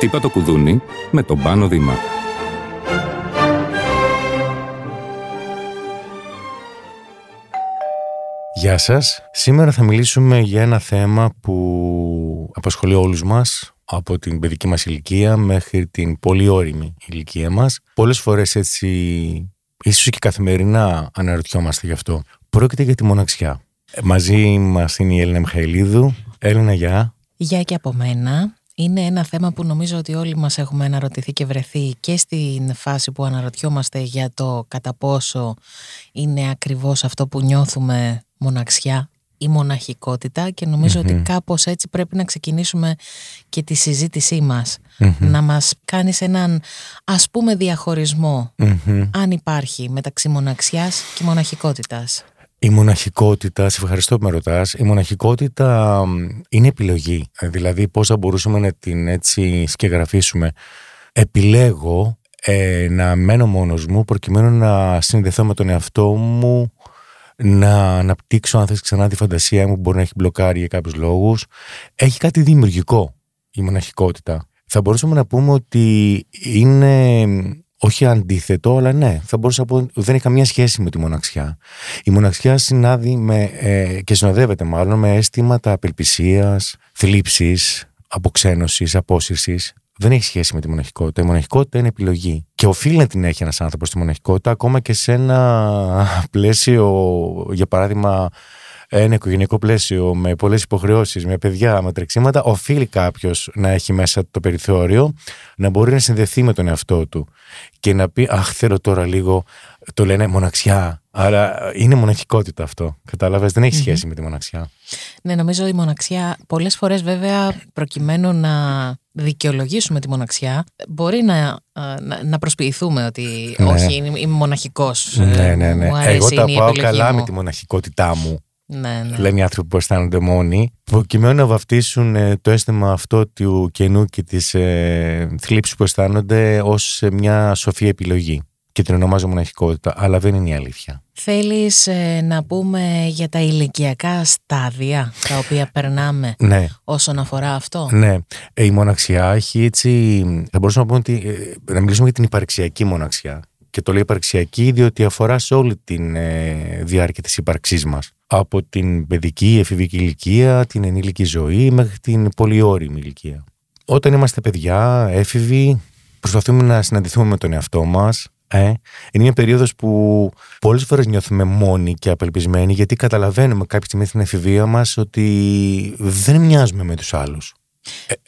Χτύπα το κουδούνι με τον Πάνο Δήμα. Γεια σας. Σήμερα θα μιλήσουμε για ένα θέμα που απασχολεί όλους μας από την παιδική μας ηλικία μέχρι την πολύ όρημη ηλικία μας. Πολλές φορές έτσι, ίσως και καθημερινά αναρωτιόμαστε γι' αυτό. Πρόκειται για τη μοναξιά. Μαζί μας είναι η Έλληνα Μιχαηλίδου. Έλληνα, γεια. Γεια και από μένα. Είναι ένα θέμα που νομίζω ότι όλοι μας έχουμε αναρωτηθεί και βρεθεί και στην φάση που αναρωτιόμαστε για το κατά πόσο είναι ακριβώς αυτό που νιώθουμε μοναξιά ή μοναχικότητα και νομιζω ότι κάπως έτσι πρέπει να ξεκινήσουμε και τη συζήτησή μας. Να μας κάνεις έναν ας πούμε αν υπάρχει μεταξύ μοναξιάς και μοναχικότητας. Η μοναχικότητα, σε ευχαριστώ που με ρωτάς, η μοναχικότητα είναι επιλογή. Δηλαδή πώς θα μπορούσαμε να την έτσι σκεγγραφίσουμε. Επιλέγω ε, να μένω μόνος μου προκειμένου να συνδεθώ με τον εαυτό μου να αναπτύξω αν θες ξανά τη φαντασία μου που μπορεί να έχει μπλοκάρει για κάποιους λόγους. Έχει κάτι δημιουργικό η μοναχικότητα. Θα μπορούσαμε να πούμε ότι είναι όχι αντίθετο, αλλά ναι, θα μπορούσα να πω ότι δεν έχει καμία σχέση με τη μοναξιά. Η μοναξιά συνάδει με, ε, και συνοδεύεται μάλλον με αίσθηματα απελπισίας, θλίψης, αποξένωσης, απόσυρσης δεν έχει σχέση με τη μοναχικότητα. Η μοναχικότητα είναι επιλογή. Και οφείλει να την έχει ένας άνθρωπος τη μοναχικότητα, ακόμα και σε ένα πλαίσιο, για παράδειγμα, ένα οικογενειακό πλαίσιο με πολλές υποχρεώσεις, με παιδιά, με τρεξίματα, οφείλει κάποιος να έχει μέσα το περιθώριο να μπορεί να συνδεθεί με τον εαυτό του και να πει Αχ, θέλω τώρα λίγο. Το λένε μοναξιά. Άρα είναι μοναχικότητα αυτό. Κατάλαβες, δεν έχει σχέση με τη μοναξιά. Ναι, νομίζω η μοναξιά πολλές φορές βέβαια προκειμένου να δικαιολογήσουμε τη μοναξιά, μπορεί να, να, να προσποιηθούμε ότι ναι. όχι, είμαι μοναχικός. Ναι, ναι, ναι. Εγώ τα πάω καλά με τη μοναχικότητά μου. Ναι, ναι. Λένε οι άνθρωποι που αισθάνονται μόνοι, προκειμένου να βαφτίσουν ε, το αίσθημα αυτό του κενού και της ε, θλίψης που αισθάνονται ως μια σοφή επιλογή. Και την ονομάζω μοναχικότητα, αλλά δεν είναι η αλήθεια. Θέλεις ε, να πούμε για τα ηλικιακά στάδια τα οποία περνάμε ναι. όσον αφορά αυτό; Ναι. Ε, η μοναξιά έχει έτσι... Θα μπορούσαμε να πούμε ότι, ε, να μιλήσουμε για την υπαρξιακή μοναξιά. Και το λέω υπαρξιακή διότι αφορά σε όλη τη διάρκεια της ύπαρξής μας. Από την παιδική, εφηβική ηλικία, την ενήλικη ζωή μέχρι την πολυόρημη ηλικία. Όταν είμαστε παιδιά, έφηβοι, προσπαθούμε να συναντηθούμε με τον εαυτό μας, ε, είναι μια περίοδος που πολλές φορές νιώθουμε μόνοι και απελπισμένοι γιατί καταλαβαίνουμε κάποια στιγμή στην εφηβεία μας ότι δεν μοιάζουμε με τους άλλους.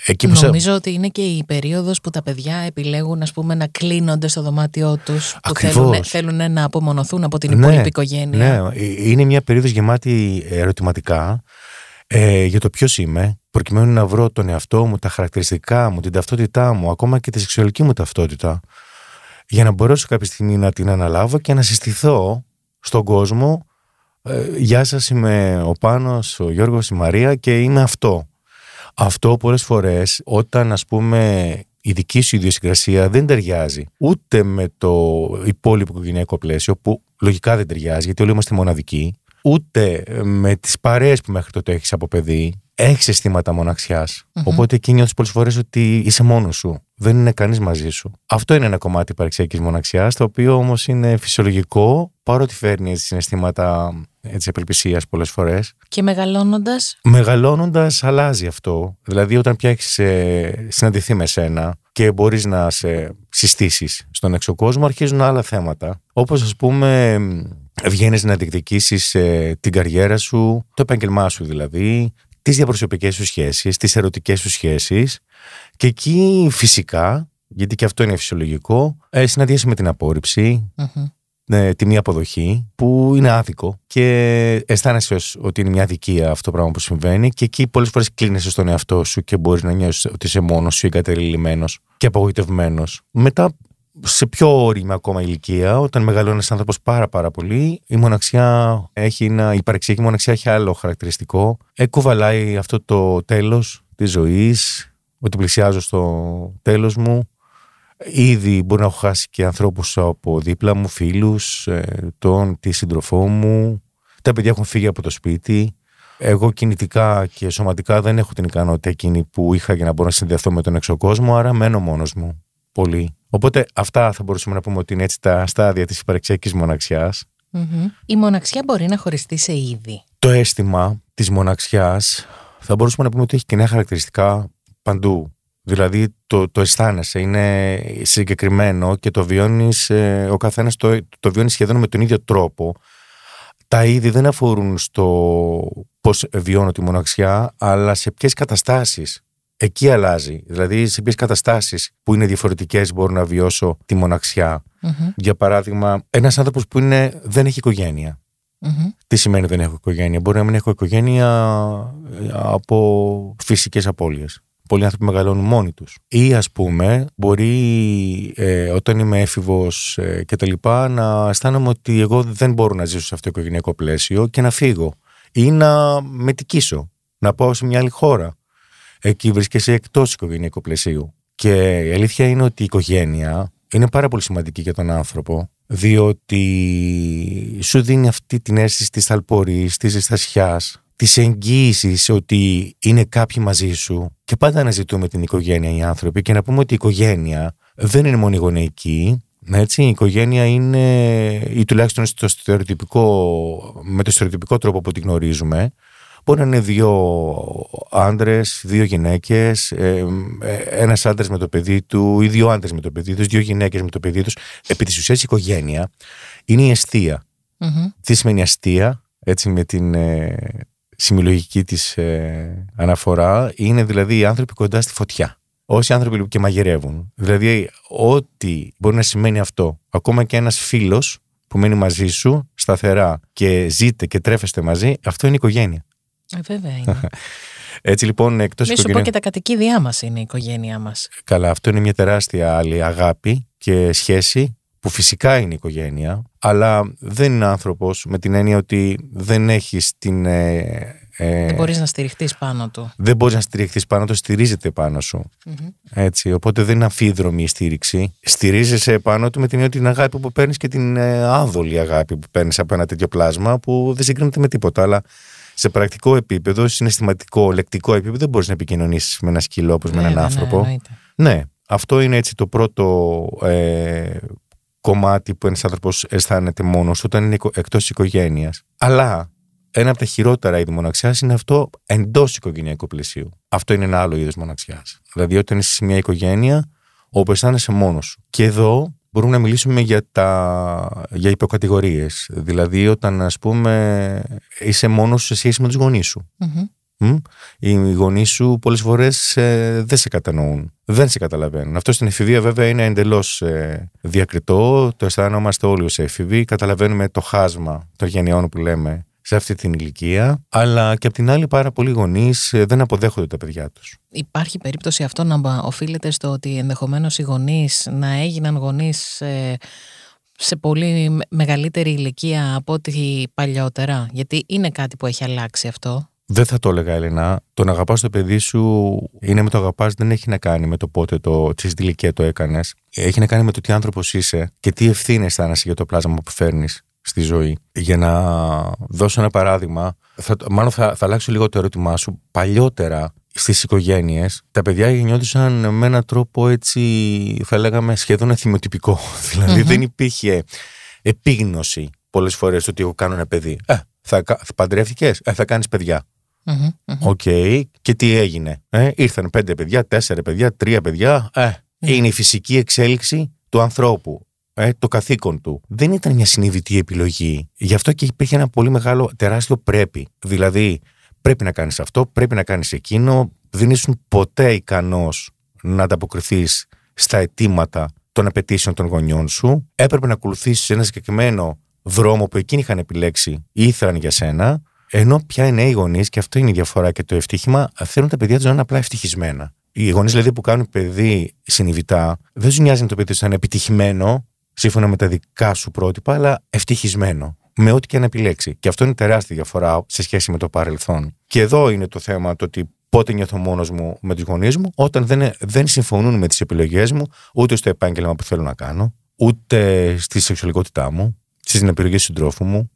Ε, Νομίζω ότι είναι και η περίοδος που τα παιδιά επιλέγουν ας πούμε, να κλείνονται στο δωμάτιό τους που θέλουν, θέλουν να απομονωθούν από την ναι, υπόλοιπη οικογένεια. Ναι, ε, είναι μια περίοδος γεμάτη ερωτηματικά ε, για το ποιος είμαι προκειμένου να βρω τον εαυτό μου, τα χαρακτηριστικά μου, την ταυτότητά μου, ακόμα και τη σεξουαλική μου ταυτότητα για να μπορέσω κάποια στιγμή να την αναλάβω και να συστηθώ στον κόσμο ε, «Γεια σας, είμαι ο Πάνος, ο Γιώργος, η Μαρία και είμαι αυτό». Αυτό πολλές φορές όταν ας πούμε η δική σου ιδιοσυγκρασία δεν ταιριάζει ούτε με το υπόλοιπο οικογενειακό πλαίσιο που λογικά δεν ταιριάζει γιατί όλοι είμαστε μοναδικοί ούτε με τις παρέες που μέχρι τότε έχεις από παιδί έχεις αισθήματα Οπότε εκεί νιώθεις πολλές φορές ότι είσαι μόνος σου. Δεν είναι κανείς μαζί σου. Αυτό είναι ένα κομμάτι υπαρξιακής μοναξιάς, το οποίο όμως είναι φυσιολογικό, παρότι φέρνει συναισθήματα έτσι απελπισίας πολλές φορές. Και μεγαλώνοντας; Μεγαλώνοντας, αλλάζει αυτό. Δηλαδή, όταν πια έχει ε, συναντηθεί με σένα και μπορείς να σε συστήσεις στον έξω κόσμο, αρχίζουν άλλα θέματα. Όπως ας πούμε, βγαίνεις να διεκδικήσεις ε, την καριέρα σου, το επάγγελμά σου δηλαδή, τις διαπροσωπικές σου σχέσεις, τις ερωτικές σου σχέσεις και εκεί φυσικά, γιατί και αυτό είναι φυσιολογικό, ε, συναντιέσαι με την απόρριψη, ε, τη μία αποδοχή που είναι άδικο και αισθάνεσαι ότι είναι μια αδικία αυτό το πράγμα που συμβαίνει και εκεί πολλές φορές κλείνεσαι στον εαυτό σου και μπορείς να νιώσεις ότι είσαι μόνος σου, εγκατελειμμένος και απογοητευμένος. Μετά σε πιο όρημα ακόμα ηλικία, όταν μεγαλώνει ένας άνθρωπος πάρα πάρα πολύ, η μοναξιά έχει ένα, η παρεξιακή μοναξιά έχει άλλο χαρακτηριστικό. Εκουβαλάει αυτό το τέλος της ζωής, ότι πλησιάζω στο τέλος μου. Ήδη μπορεί να έχω χάσει και ανθρώπους από δίπλα μου, φίλους, ε, τον, τη σύντροφό μου. Τα παιδιά έχουν φύγει από το σπίτι. εγώ κινητικά και σωματικά δεν έχω την ικανότητα εκείνη που είχα για να μπορώ να συνδεθώ με τον έξω κόσμο, άρα μένω μόνος μου. Πολύ. Οπότε αυτά θα μπορούσαμε να πούμε ότι είναι έτσι τα στάδια της υπαρξιακής μοναξιάς. Η μοναξιά μπορεί να χωριστεί σε είδη. Το αίσθημα της μοναξιάς θα μπορούσαμε να πούμε ότι έχει κοινά χαρακτηριστικά παντού. Δηλαδή το, το αισθάνεσαι, είναι συγκεκριμένο και το βιώνεις, ε, ο καθένας το, το βιώνει σχεδόν με τον ίδιο τρόπο. Τα είδη δεν αφορούν στο πώς βιώνω τη μοναξιά, αλλά σε ποιες καταστάσεις. Εκεί αλλάζει. Δηλαδή σε ποιες καταστάσεις που είναι διαφορετικές μπορώ να βιώσω τη μοναξια Για παράδειγμα, ένας άνθρωπος που είναι, δεν έχει οικογένεια. Τι σημαίνει δεν έχω οικογένεια; Μπορεί να μην έχω οικογένεια ε, από φυσικές απώλειες πολλοί άνθρωποι μεγαλώνουν μόνοι τους. Ή ας πούμε, μπορεί ε, όταν είμαι έφηβος ε, και τα λοιπά να αισθάνομαι ότι εγώ δεν μπορώ να ζήσω σε αυτό το οικογενειακό πλαίσιο και να φύγω. Ή να μετικήσω, να πάω σε μια άλλη χώρα. Εκεί βρίσκεσαι εκτός οικογενειακού πλαισίου. Και η αλήθεια είναι ότι η οικογένεια είναι πάρα πολύ σημαντική για τον άνθρωπο διότι σου δίνει αυτή την αίσθηση της ταλπορής, της ζεστασιάς, τη εγγύηση ότι είναι κάποιοι μαζί σου και πάντα αναζητούμε την οικογένεια οι άνθρωποι και να πούμε ότι η οικογένεια δεν είναι μόνο γονεϊκή, έτσι, η οικογένεια είναι, ή τουλάχιστον στο στερεοτυπικό, με το στερεοτυπικό τρόπο που τη γνωρίζουμε, μπορεί να είναι δύο άντρες, δύο γυναίκες, ε, ένας άντρας με το παιδί του, ή δύο άντρες με το παιδί τους, δύο γυναίκες με το παιδί τους. Επί της ουσίας, η οικογένεια είναι η αιστεία. Τι σημαίνει αστεία, έτσι με την ε, σημειολογική της ε, αναφορά είναι δηλαδή οι άνθρωποι κοντά στη φωτιά. Όσοι άνθρωποι και μαγειρεύουν. Δηλαδή, ό,τι μπορεί να σημαίνει αυτό. Ακόμα και ένας φίλος που μένει μαζί σου σταθερά και ζείτε και τρέφεστε μαζί, αυτό είναι η οικογένεια. Ε, βέβαια είναι. Έτσι λοιπόν, εκτός Μη σου πω και τα κατοικίδια μας είναι η οικογένειά μας. Καλά, αυτό είναι μια τεράστια άλλη αγάπη και σχέση που φυσικά είναι η οικογένεια, αλλά δεν είναι άνθρωπος με την έννοια ότι δεν έχεις την... Ε, ε, δεν μπορείς να στηριχτείς πάνω του. Δεν μπορείς να στηριχτείς πάνω του, στηρίζεται πάνω σου. Έτσι, οπότε δεν είναι αμφίδρομη η στήριξη. Στηρίζεσαι πάνω του με την έννοια την αγάπη που παίρνεις και την ε, άδολη αγάπη που παίρνεις από ένα τέτοιο πλάσμα που δεν συγκρίνεται με τίποτα, αλλά σε πρακτικό επίπεδο, συναισθηματικό, λεκτικό επίπεδο, δεν μπορείς να επικοινωνήσεις με ένα σκύλο όπως με έναν ναι, άνθρωπο. Ναι, αυτό είναι έτσι το πρώτο ε, κομμάτι που ένας άνθρωπος αισθάνεται μόνος όταν είναι εκτός οικογένειας. Αλλά ένα από τα χειρότερα είδη μοναξιάς είναι αυτό εντός οικογενειακού πλαισίου. Αυτό είναι ένα άλλο είδος μοναξιάς. Δηλαδή, όταν είσαι σε μια οικογένεια όπου αισθάνεσαι μόνος σου. Και εδώ μπορούμε να μιλήσουμε για, τα, για υποκατηγορίες. Δηλαδή, όταν ας πούμε είσαι μόνος σε σχέση με τους γονείς σου. Οι γονείς σου πολλές φορές ε, δεν σε κατανοούν. Δεν σε καταλαβαίνουν. Αυτό στην εφηβεία βέβαια είναι εντελώς ε, διακριτό. Το αισθάνομαστε όλοι ως έφηβοι. Καταλαβαίνουμε το χάσμα των γενιών που λέμε σε αυτή την ηλικία. Αλλά και απ' την άλλη, πάρα πολλοί γονείς ε, δεν αποδέχονται τα παιδιά τους. Υπάρχει περίπτωση αυτό να οφείλεται στο ότι ενδεχομένως οι γονείς να έγιναν γονείς σε πολύ μεγαλύτερη ηλικία από ό,τι παλιότερα; Γιατί είναι κάτι που έχει αλλάξει αυτό. Δεν θα το έλεγα, Ελένα. Το να αγαπάς το παιδί σου είναι με το αγαπάς, δεν έχει να κάνει με το πότε, το, τις ηλικία το έκανες. Έχει να κάνει με το τι άνθρωπος είσαι και τι ευθύνε αισθάνεσαι για το πλάσμα που φέρνεις στη ζωή. Για να δώσω ένα παράδειγμα, θα, μάλλον θα, θα αλλάξω λίγο το ερώτημά σου. Παλιότερα στις οικογένειες, τα παιδιά γεννιόντουσαν με έναν τρόπο έτσι, θα λέγαμε, σχεδόν εθιμοτυπικό. δηλαδή δεν υπήρχε επίγνωση πολλές φορές ότι εγώ κάνω ένα παιδί. Ε, θα, θα παντρεύτηκες, ε, θα κάνεις παιδιά. OK. Okay. Και τι έγινε. Ε, ήρθαν πέντε παιδιά, τέσσερα παιδιά, τρία παιδιά. Ε, Είναι η φυσική εξέλιξη του ανθρώπου. Ε, το καθήκον του. Δεν ήταν μια συνειδητή επιλογή. Γι' αυτό και υπήρχε ένα πολύ μεγάλο, τεράστιο πρέπει. Δηλαδή, πρέπει να κάνεις αυτό, πρέπει να κάνεις εκείνο. Δεν ήσουν ποτέ ικανός να ανταποκριθείς στα αιτήματα των απαιτήσεων των γονιών σου. Έπρεπε να ακολουθήσεις ένα συγκεκριμένο δρόμο που εκείνοι είχαν επιλέξει ή ήθελαν για σένα. Ενώ πια οι νέοι γονείς, και αυτό είναι η διαφορά και το ευτύχημα, θέλουν τα παιδιά τους να είναι απλά ευτυχισμένα. Οι γονείς δηλαδή που κάνουν παιδί συνειδητά, δεν τους νοιάζει με το παιδί τους να είναι επιτυχημένο, σύμφωνα με τα δικά σου πρότυπα, αλλά ευτυχισμένο. Με ό,τι και να επιλέξει. Και αυτό είναι τεράστια διαφορά σε σχέση με το παρελθόν. Και εδώ είναι το θέμα το ότι πότε νιώθω μόνος μου με τους γονείς μου, όταν δεν, δεν συμφωνούν με τις επιλογές μου, ούτε στο επάγγελμα που θέλω να κάνω, ούτε στη σεξουαλικότητά μου, στην επιλογή συντρόφου μου.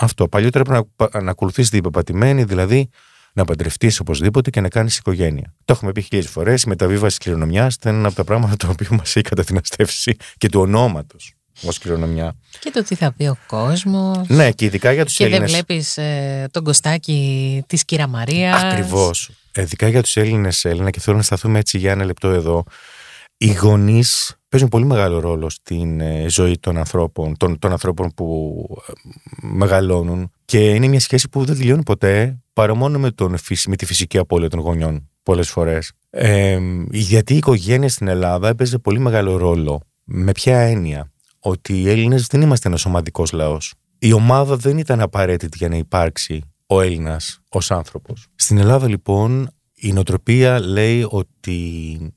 Αυτό. Παλιότερα πρέπει να, να ακολουθήσει την πεπατημένη, δηλαδή να παντρευτείς οπωσδήποτε και να κάνεις οικογένεια. Το έχουμε πει χιλιάδε φορές. Η μεταβίβαση κληρονομιάς ήταν ένα από τα πράγματα τα οποία μας έχει κατά την αστεύση και του ονόματος ως κληρονομιά. Και το τι θα πει ο κόσμος. Ναι, και ειδικά για τους Έλληνε. Και δεν βλέπεις ε, τον Κωστάκη της Κύρα Μαρίας. Ακριβώς. Ειδικά για τους Έλληνες, Έλληνα, και θέλω να σταθούμε έτσι για ένα λεπτό εδώ. Οι γονείς παίζουν πολύ μεγάλο ρόλο στην ε, ζωή των ανθρώπων, των, των ανθρώπων που ε, μεγαλώνουν και είναι μια σχέση που δεν τελειώνει ποτέ παρά μόνο με, τον, με τη φυσική απώλεια των γονιών πολλές φορές. Ε, γιατί η οικογένεια στην Ελλάδα έπαιζε πολύ μεγάλο ρόλο. Με ποια έννοια; Ότι οι Έλληνες δεν είμαστε ένας ομαδικός λαός. Η ομάδα δεν ήταν απαραίτητη για να υπάρξει ο Έλληνας ως άνθρωπος. Στην Ελλάδα λοιπόν η νοοτροπία λέει ότι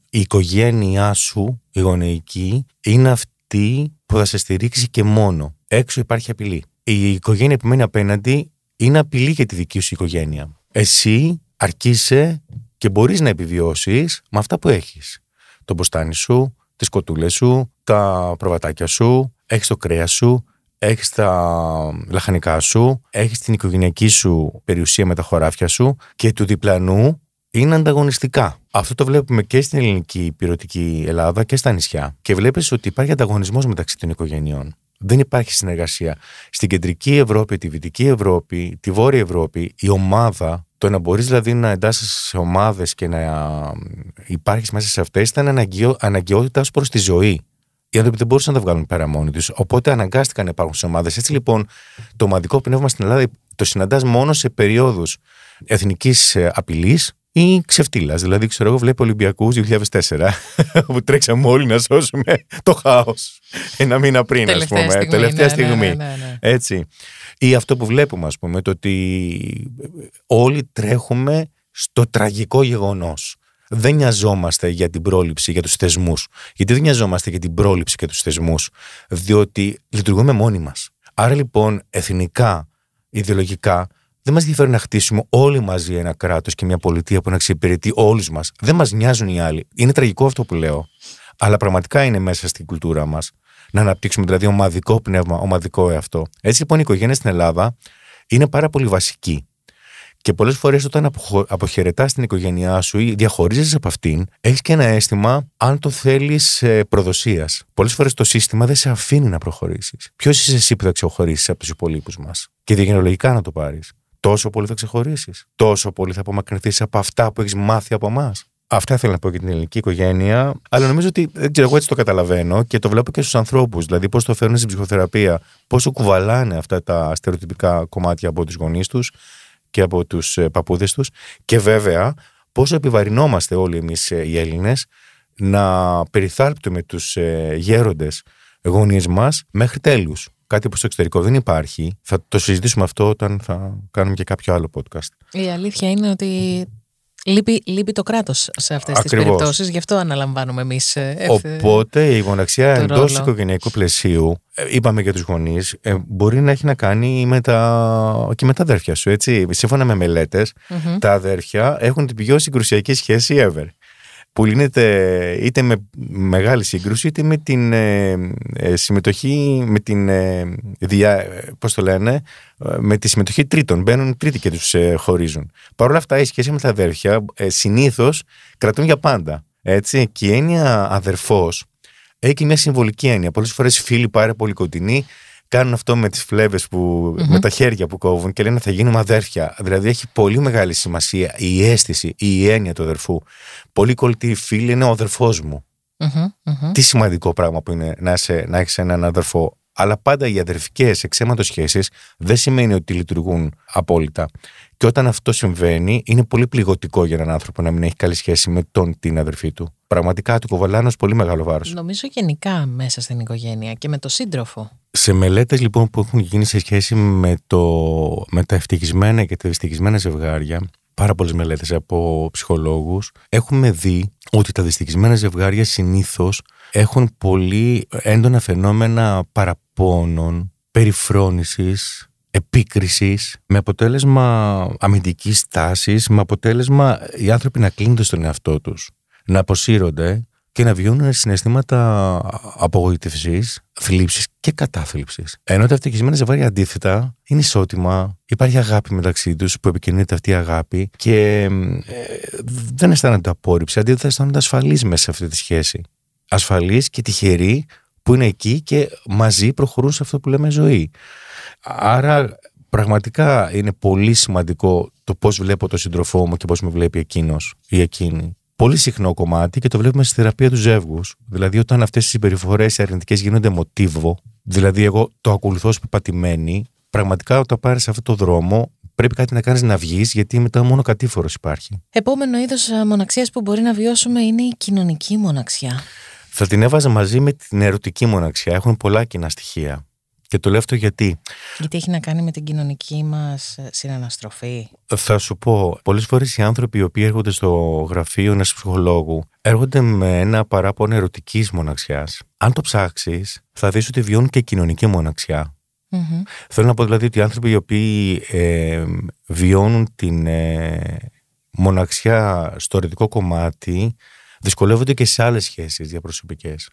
η οικογένειά σου, η γονεϊκή, είναι αυτή που θα σε στηρίξει και μόνο. Έξω υπάρχει απειλή. Η οικογένεια που μένει απέναντι είναι απειλή για τη δική σου οικογένεια. Εσύ αρκείσαι και μπορείς να επιβιώσεις με αυτά που έχεις. Το μποστάνι σου, τις κοτούλες σου, τα προβατάκια σου, έχεις το κρέας σου, έχεις τα λαχανικά σου, έχεις την οικογενειακή σου περιουσία με τα χωράφια σου και του διπλανού είναι ανταγωνιστικά. Αυτό το βλέπουμε και στην ελληνική πυρωτική Ελλάδα και στα νησιά. Και βλέπεις ότι υπάρχει ανταγωνισμός μεταξύ των οικογενειών. Δεν υπάρχει συνεργασία. Στην κεντρική Ευρώπη, τη δυτική Ευρώπη, τη βόρεια Ευρώπη, η ομάδα, το να μπορείς δηλαδή να εντάσσει σε ομάδες και να υπάρχεις μέσα σε αυτές, ήταν αναγκαίο, αναγκαιότητα ω προς τη ζωή. Οι άνθρωποι δεν μπορούσαν να τα βγάλουν πέρα μόνοι τους. Οπότε αναγκάστηκαν να υπάρχουν σε ομάδες. Έτσι λοιπόν, το ομαδικό πνεύμα στην Ελλάδα το συναντάς μόνο σε περίοδου εθνικής ε, απειλής ή ξεφτύλας. Δηλαδή, ξέρω εγώ, βλέπω Ολυμπιακούς 2004, όπου τρέξαμε όλοι να σώσουμε το χάος. Ένα μήνα πριν, ας πούμε. Στιγμή, τελευταία ναι, στιγμή. Ναι, ναι, ναι. Έτσι. Ή αυτό που βλέπουμε, ας πούμε, το ότι όλοι τρέχουμε στο τραγικό γεγονός. Δεν νοιαζόμαστε για την πρόληψη, για τους θεσμούς. Γιατί δεν νοιαζόμαστε για την πρόληψη και τους θεσμούς, διότι λειτουργούμε μόνοι μας. Άρα λοιπόν, εθνικά, ιδεολογικά, δεν μας ενδιαφέρει να χτίσουμε όλοι μαζί ένα κράτος και μια πολιτεία που να εξυπηρετεί όλους μας. Δεν μας νοιάζουν οι άλλοι. Είναι τραγικό αυτό που λέω. Αλλά πραγματικά είναι μέσα στην κουλτούρα μας. Να αναπτύξουμε δηλαδή ομαδικό πνεύμα, ομαδικό εαυτό. Έτσι λοιπόν η οικογένεια στην Ελλάδα είναι πάρα πολύ βασική. Και πολλές φορές όταν αποχαιρετάς την οικογένειά σου ή διαχωρίζεσαι από αυτήν, έχεις και ένα αίσθημα αν το θέλεις προδοσίας. Πολλές φορές το σύστημα δεν σε αφήνει να προχωρήσεις. Ποιος είσαι εσύ που θα ξεχωρίσεις από τους υπολείπους μας; Και διαγενολογικά να το πάρεις τόσο πολύ θα ξεχωρίσεις. Τόσο πολύ θα απομακρυνθείς από αυτά που έχεις μάθει από εμάς. Αυτά θέλω να πω για την ελληνική οικογένεια. Αλλά νομίζω ότι δεν ξέρω, εγώ έτσι το καταλαβαίνω και το βλέπω και στους ανθρώπους. Δηλαδή, πώς το φέρνουν στην ψυχοθεραπεία, πόσο κουβαλάνε αυτά τα στερεοτυπικά κομμάτια από τους γονείς τους και από τους ε, παππούδες τους. Και βέβαια, πόσο επιβαρυνόμαστε όλοι εμείς ε, οι Έλληνες να περιθάλπτουμε τους ε, γέροντες γονείς μας μέχρι τέλους κάτι που στο εξωτερικό δεν υπάρχει. Θα το συζητήσουμε αυτό όταν θα κάνουμε και κάποιο άλλο podcast. Η αλήθεια είναι ότι λείπει, λείπει το κράτος σε αυτές Ακριβώς. τις περιπτώσεις, γι' αυτό αναλαμβάνουμε εμείς. Ε, Οπότε η γοναξιά εντός οικογενειακού πλαισίου, ε, είπαμε για τους γονείς, ε, μπορεί να έχει να κάνει με τα... και με τα αδέρφια σου. Έτσι. Σύμφωνα με μελετες τα αδέρφια έχουν την πιο συγκρουσιακή σχέση ever που λύνεται είτε με μεγάλη σύγκρουση είτε με την ε, ε, συμμετοχή, με την, ε, δια, πώς το λένε, με τη συμμετοχή τρίτων. Μπαίνουν τρίτοι και τους χωρίζουν. Παρ' όλα αυτά η σχέση με τα αδέρφια συνήθως κρατούν για πάντα. Έτσι. Και η έννοια αδερφός έχει και μια συμβολική έννοια. Πολλές φορές φίλοι πάρα πολύ κοντινοί κάνουν αυτό με τις φλέβες που, με τα χέρια που κόβουν και λένε θα γίνουμε αδέρφια. Δηλαδή έχει πολύ μεγάλη σημασία η αίσθηση, η έννοια του αδερφού. Πολύ κολλητή φίλη είναι ο αδερφός μου. Τι σημαντικό πράγμα που είναι να, σε, να έχεις έναν αδερφό. Αλλά πάντα οι αδερφικές εξαίματος σχέσεις δεν σημαίνει ότι λειτουργούν απόλυτα. Και όταν αυτό συμβαίνει, είναι πολύ πληγωτικό για έναν άνθρωπο να μην έχει καλή σχέση με τον την αδερφή του. Πραγματικά του κοβαλάνε πολύ μεγάλο βάρος. Νομίζω γενικά μέσα στην οικογένεια και με το σύντροφο. Σε μελέτες λοιπόν που έχουν γίνει σε σχέση με, το, με τα ευτυχισμένα και τα δυστυχισμένα ζευγάρια, πάρα πολλές μελέτες από ψυχολόγους, έχουμε δει ότι τα δυστυχισμένα ζευγάρια συνήθως έχουν πολύ έντονα φαινόμενα παραπώνων, περιφρόνησης, επίκρισης, με αποτέλεσμα αμυντικής τάσης, με αποτέλεσμα οι άνθρωποι να κλείνονται στον εαυτό τους, να αποσύρονται και να βιώνουν συναισθήματα απογοήτευση, θλίψης και κατάθλιψης. Ενώ τα ευτυχισμένα ζευγάρια αντίθετα είναι ισότιμα, υπάρχει αγάπη μεταξύ τους που επικοινωνείται αυτή η αγάπη και ε, δεν αισθάνονται απόρριψη, αντίθετα αισθάνονται ασφαλείς μέσα σε αυτή τη σχέση. Ασφαλείς και τυχεροί που είναι εκεί και μαζί προχωρούν σε αυτό που λέμε ζωή. Άρα πραγματικά είναι πολύ σημαντικό το πώς βλέπω τον σύντροφό μου και πώς με βλέπει εκείνος ή εκείνη. Πολύ συχνό κομμάτι και το βλέπουμε στη θεραπεία του ζεύγους. Δηλαδή, όταν αυτές οι συμπεριφορές αρνητικές γίνονται μοτίβο, δηλαδή εγώ το ακολουθώ ως πεπατημένη, πραγματικά όταν πάρεις αυτό το δρόμο, πρέπει κάτι να κάνεις να βγεις, γιατί μετά μόνο κατήφορος υπάρχει. Επόμενο είδος μοναξίας που μπορεί να βιώσουμε είναι η κοινωνική μοναξιά. Θα την έβαζα μαζί με την ερωτική μοναξιά. Έχουν πολλά κοινά στοιχεία. Και το λέω αυτό γιατί. Γιατί έχει να κάνει με την κοινωνική μας συναναστροφή. Θα σου πω, πολλές φορές οι άνθρωποι οι οποίοι έρχονται στο γραφείο ενός ψυχολόγου έρχονται με ένα παράπονο ερωτικής μοναξιάς. Αν το ψάξεις, θα δεις ότι βιώνουν και κοινωνική μοναξιά. Mm-hmm. Θέλω να πω δηλαδή ότι οι άνθρωποι οι οποίοι ε, βιώνουν την ε, μοναξιά στο ερωτικό κομμάτι δυσκολεύονται και σε άλλες σχέσεις διαπροσωπικές.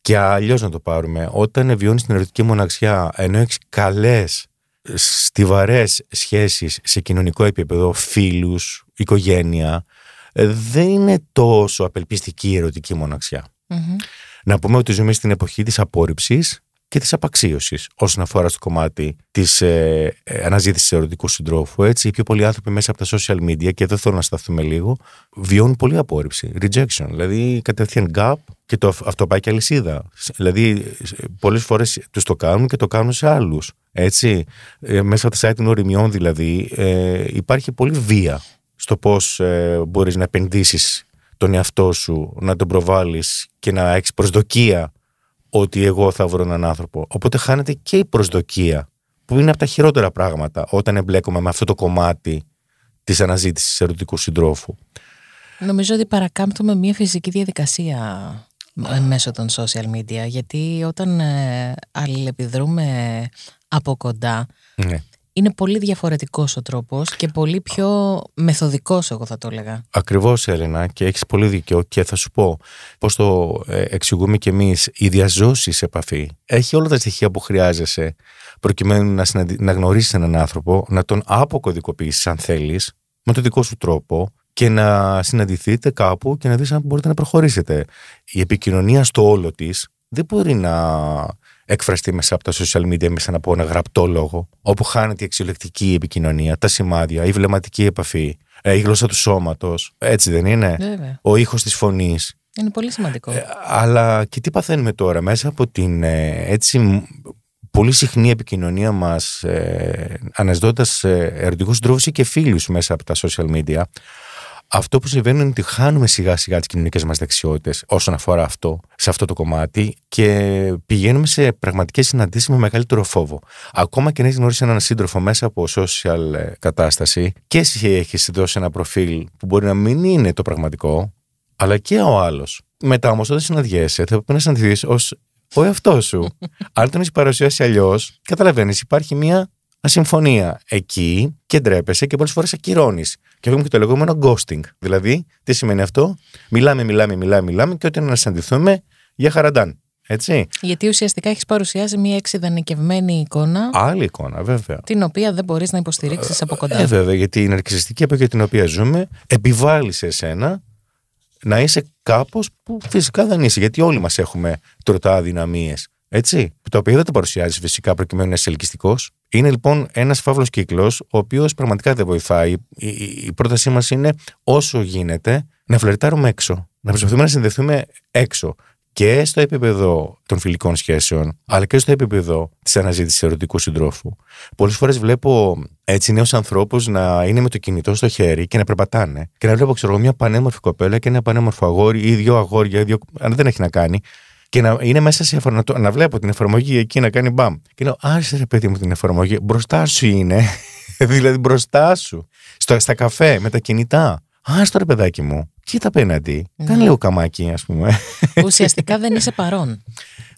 Και αλλιώς να το πάρουμε, όταν βιώνει την ερωτική μοναξιά, ενώ έχεις καλές, στιβαρές σχέσεις σε κοινωνικό επίπεδο, φίλους, οικογένεια, ε, δεν είναι τόσο απελπιστική η ερωτική Να πούμε ότι ζούμε στην εποχή της απόρριψης και της απαξίωσης όσον αφορά στο κομμάτι της ε, ε αναζήτησης ερωτικού συντρόφου. Έτσι, οι πιο πολλοί άνθρωποι μέσα από τα social media, και εδώ θέλω να σταθούμε λίγο, βιώνουν πολύ απόρριψη, rejection. Δηλαδή, κατευθείαν gap και το, αυτό πάει και αλυσίδα. Δηλαδή, πολλές φορές τους το κάνουν και το κάνουν σε άλλους. Έτσι, ε, μέσα από τα site των οριμιών, δηλαδή, ε, υπάρχει πολύ βία στο πώς ε, μπορείς να επενδύσεις τον εαυτό σου, να τον προβάλλεις και να έχεις προσδοκία ότι εγώ θα βρω έναν άνθρωπο. Οπότε χάνεται και η προσδοκία, που είναι από τα χειρότερα πράγματα όταν εμπλέκομαι με αυτό το κομμάτι της αναζήτησης ερωτικού συντρόφου. Νομίζω ότι παρακάμπτουμε μια φυσική διαδικασία ε, μέσω των social media, γιατί όταν ε, αλληλεπιδρούμε από κοντά, ναι είναι πολύ διαφορετικός ο τρόπος και πολύ πιο μεθοδικός εγώ θα το έλεγα. Ακριβώς Έλενα και έχεις πολύ δίκιο και θα σου πω πώς το ε, εξηγούμε κι εμείς η διαζώση σε επαφή έχει όλα τα στοιχεία που χρειάζεσαι προκειμένου να, συναντι... να γνωρίσεις έναν άνθρωπο, να τον αποκωδικοποιήσεις αν θέλεις με τον δικό σου τρόπο και να συναντηθείτε κάπου και να δεις αν μπορείτε να προχωρήσετε. Η επικοινωνία στο όλο της δεν μπορεί να εκφραστεί μέσα από τα social media μέσα από ένα γραπτό λόγο, όπου χάνεται η αξιολεκτική επικοινωνία, τα σημάδια, η βλεμματική επαφή, ε, η γλώσσα του σώματος. Έτσι δεν είναι; Βέβαια. Ο ήχος της φωνής. Είναι πολύ σημαντικό. Ε, αλλά και τι παθαίνουμε τώρα μέσα από την ε, έτσι πολύ συχνή επικοινωνία μας ε, αναζητώντας ε, ερωτικούς και φίλους μέσα από τα social media αυτό που συμβαίνει είναι ότι χάνουμε σιγά σιγά τις κοινωνικές μας δεξιότητες όσον αφορά αυτό, σε αυτό το κομμάτι και πηγαίνουμε σε πραγματικές συναντήσεις με μεγαλύτερο φόβο. Ακόμα και να έχεις γνωρίσει έναν σύντροφο μέσα από social ε, κατάσταση και εσύ έχεις δώσει ένα προφίλ που μπορεί να μην είναι το πραγματικό, αλλά και ο άλλος. Μετά όμως, όταν συναντιέσαι, θα πρέπει να συναντηθείς ως ο εαυτός σου. Αν τον έχεις παρουσιάσει αλλιώς, καταλαβαίνεις, υπάρχει μια ασυμφωνία εκεί και ντρέπεσαι και πολλές φορές ακυρώνεις. Και έχουμε και το λεγόμενο ghosting. Δηλαδή, τι σημαίνει αυτό, μιλάμε, μιλάμε, μιλάμε, μιλάμε και όταν συναντηθούμε για χαραντάν. Έτσι. Γιατί ουσιαστικά έχεις παρουσιάσει μια εξειδανικευμένη εικόνα. Άλλη εικόνα, βέβαια. Την οποία δεν μπορείς να υποστηρίξεις από κοντά. Ε, βέβαια, γιατί η ναρκιστική εποχή την οποία ζούμε επιβάλλει σε εσένα να είσαι κάπως που φυσικά δεν είσαι. Γιατί όλοι μας έχουμε τροτά αδυναμίες. Έτσι. Τα οποία δεν τα παρουσιάζει φυσικά προκειμένου να είσαι ελκυστικός. Είναι λοιπόν ένας φαύλος κύκλος, ο οποίος πραγματικά δεν βοηθάει. Η, η, πρότασή μας είναι όσο γίνεται να φλερτάρουμε έξω. Να προσπαθούμε να συνδεθούμε έξω. Και στο επίπεδο των φιλικών σχέσεων, αλλά και στο επίπεδο της αναζήτησης ερωτικού συντρόφου. Πολλές φορές βλέπω έτσι νέους ανθρώπους να είναι με το κινητό στο χέρι και να περπατάνε. Και να βλέπω, ξέρω μια πανέμορφη κοπέλα και ένα πανέμορφο αγόρι ή δύο αγόρια, δύο... αν δεν έχει να κάνει, και να είναι μέσα σε εφαρμογή, να, βλέπω την εφαρμογή εκεί να κάνει μπαμ. Και λέω, άσε ρε παιδί μου την εφαρμογή, μπροστά σου είναι. δηλαδή μπροστά σου. Στο, στα καφέ, με τα κινητά. Άστο ρε παιδάκι μου, κοίτα απέναντι. Ναι. Κάνε λίγο καμάκι, ας πούμε. Ουσιαστικά δεν είσαι παρόν.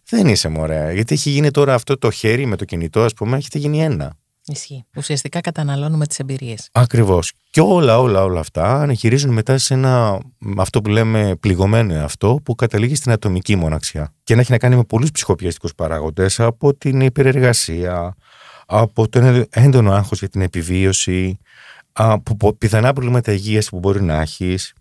δεν είσαι μωρέ. Γιατί έχει γίνει τώρα αυτό το χέρι με το κινητό, ας πούμε, έχετε γίνει ένα. Ισχύει. Ουσιαστικά καταναλώνουμε τις εμπειρίες. Ακριβώς. Και όλα, όλα, όλα αυτά ανεχειρίζουν μετά σε ένα αυτό που λέμε πληγωμένο εαυτό που καταλήγει στην ατομική μοναξιά. Και να έχει να κάνει με πολλούς ψυχοπιαστικούς παράγοντες από την υπερεργασία, από το έντονο άγχος για την επιβίωση, από πιθανά προβλήματα υγείας που μπορεί να έχεις,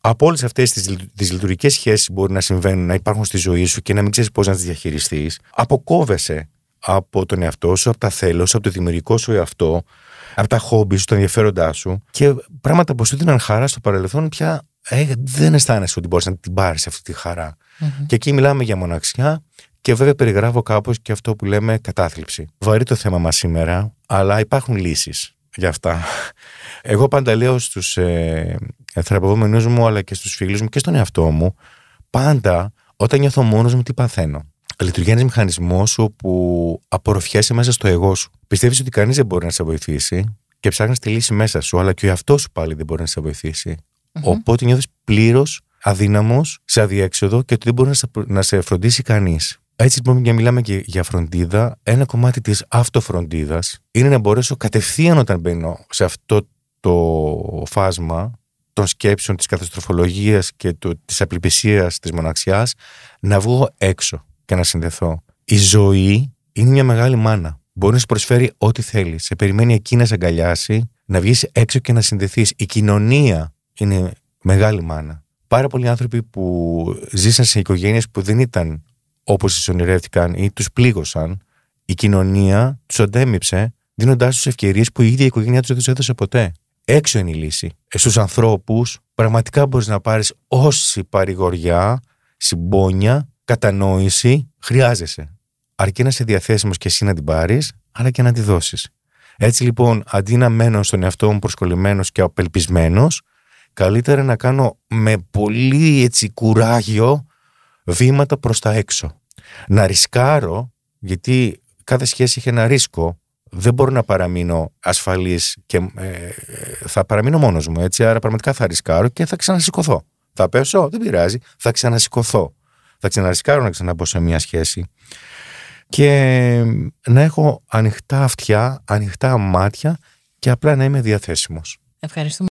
από όλες αυτές τις λειτουργικές σχέσεις που μπορεί να συμβαίνουν, να υπάρχουν στη ζωή σου και να μην ξέρεις πώς να τις διαχειριστείς, αποκόβεσαι από τον εαυτό σου, από τα θέλω σου, από το δημιουργικό σου εαυτό, από τα χόμπι σου, τα ενδιαφέροντά σου και πράγματα που σου δίναν χαρά στο παρελθόν πια ε, δεν αισθάνεσαι ότι μπορείς να την πάρεις αυτή τη χαρα Και εκεί μιλάμε για μοναξιά και βέβαια περιγράφω κάπως και αυτό που λέμε κατάθλιψη. Βαρύ το θέμα μας σήμερα, αλλά υπάρχουν λύσεις για αυτά. Εγώ πάντα λέω στους ε, θεραπευόμενους μου αλλά και στους φίλους μου και στον εαυτό μου πάντα όταν νιώθω μόνος μου τι παθαίνω; Λειτουργεί ένας μηχανισμός όπου απορροφιέσαι μέσα στο εγώ σου. Πιστεύεις ότι κανείς δεν μπορεί να σε βοηθήσει και ψάχνεις τη λύση μέσα σου, αλλά και ο εαυτός σου πάλι δεν μπορεί να σε βοηθήσει. Mm-hmm. Οπότε νιώθεις πλήρως αδύναμος, σε αδιέξοδο και ότι δεν μπορεί να σε, να σε φροντίσει κανείς. Έτσι λοιπόν, για μιλάμε και για φροντίδα, ένα κομμάτι της αυτοφροντίδας είναι να μπορέσω κατευθείαν όταν μπαίνω σε αυτό το φάσμα των σκέψεων, της καταστροφολογίας και τη της απελπισίας, της μοναξιάς, να βγω έξω και να συνδεθώ. Η ζωή είναι μια μεγάλη μάνα. Μπορεί να σου προσφέρει ό,τι θέλεις. Σε περιμένει εκεί να σε αγκαλιάσει, να βγεις έξω και να συνδεθείς. Η κοινωνία είναι μεγάλη μάνα. Πάρα πολλοί άνθρωποι που ζήσαν σε οικογένειες που δεν ήταν όπως τις ονειρεύτηκαν ή τους πλήγωσαν, η κοινωνία τους αντέμειψε, δίνοντάς τους ευκαιρίες που η ίδια η οικογένειά τους δεν τους έδωσε ποτέ. Έξω είναι η λύση. Ε, Στους ανθρώπους, πραγματικά μπορείς να πάρεις όση παρηγοριά, συμπόνια κατανόηση χρειάζεσαι. Αρκεί να είσαι διαθέσιμος και εσύ να την πάρεις, αλλά και να τη δώσεις. Έτσι λοιπόν, αντί να μένω στον εαυτό μου προσκολλημένος και απελπισμένος, καλύτερα να κάνω με πολύ έτσι κουράγιο βήματα προς τα έξω. Να ρισκάρω, γιατί κάθε σχέση έχει ένα ρίσκο, δεν μπορώ να παραμείνω ασφαλής και ε, θα παραμείνω μόνος μου, έτσι, άρα πραγματικά θα ρισκάρω και θα ξανασηκωθώ. Θα πέσω, δεν πειράζει, θα ξανασηκωθώ θα ξαναρισκάρω να ξαναμπω σε μια σχέση και να έχω ανοιχτά αυτιά, ανοιχτά μάτια και απλά να είμαι διαθέσιμος. Ευχαριστούμε.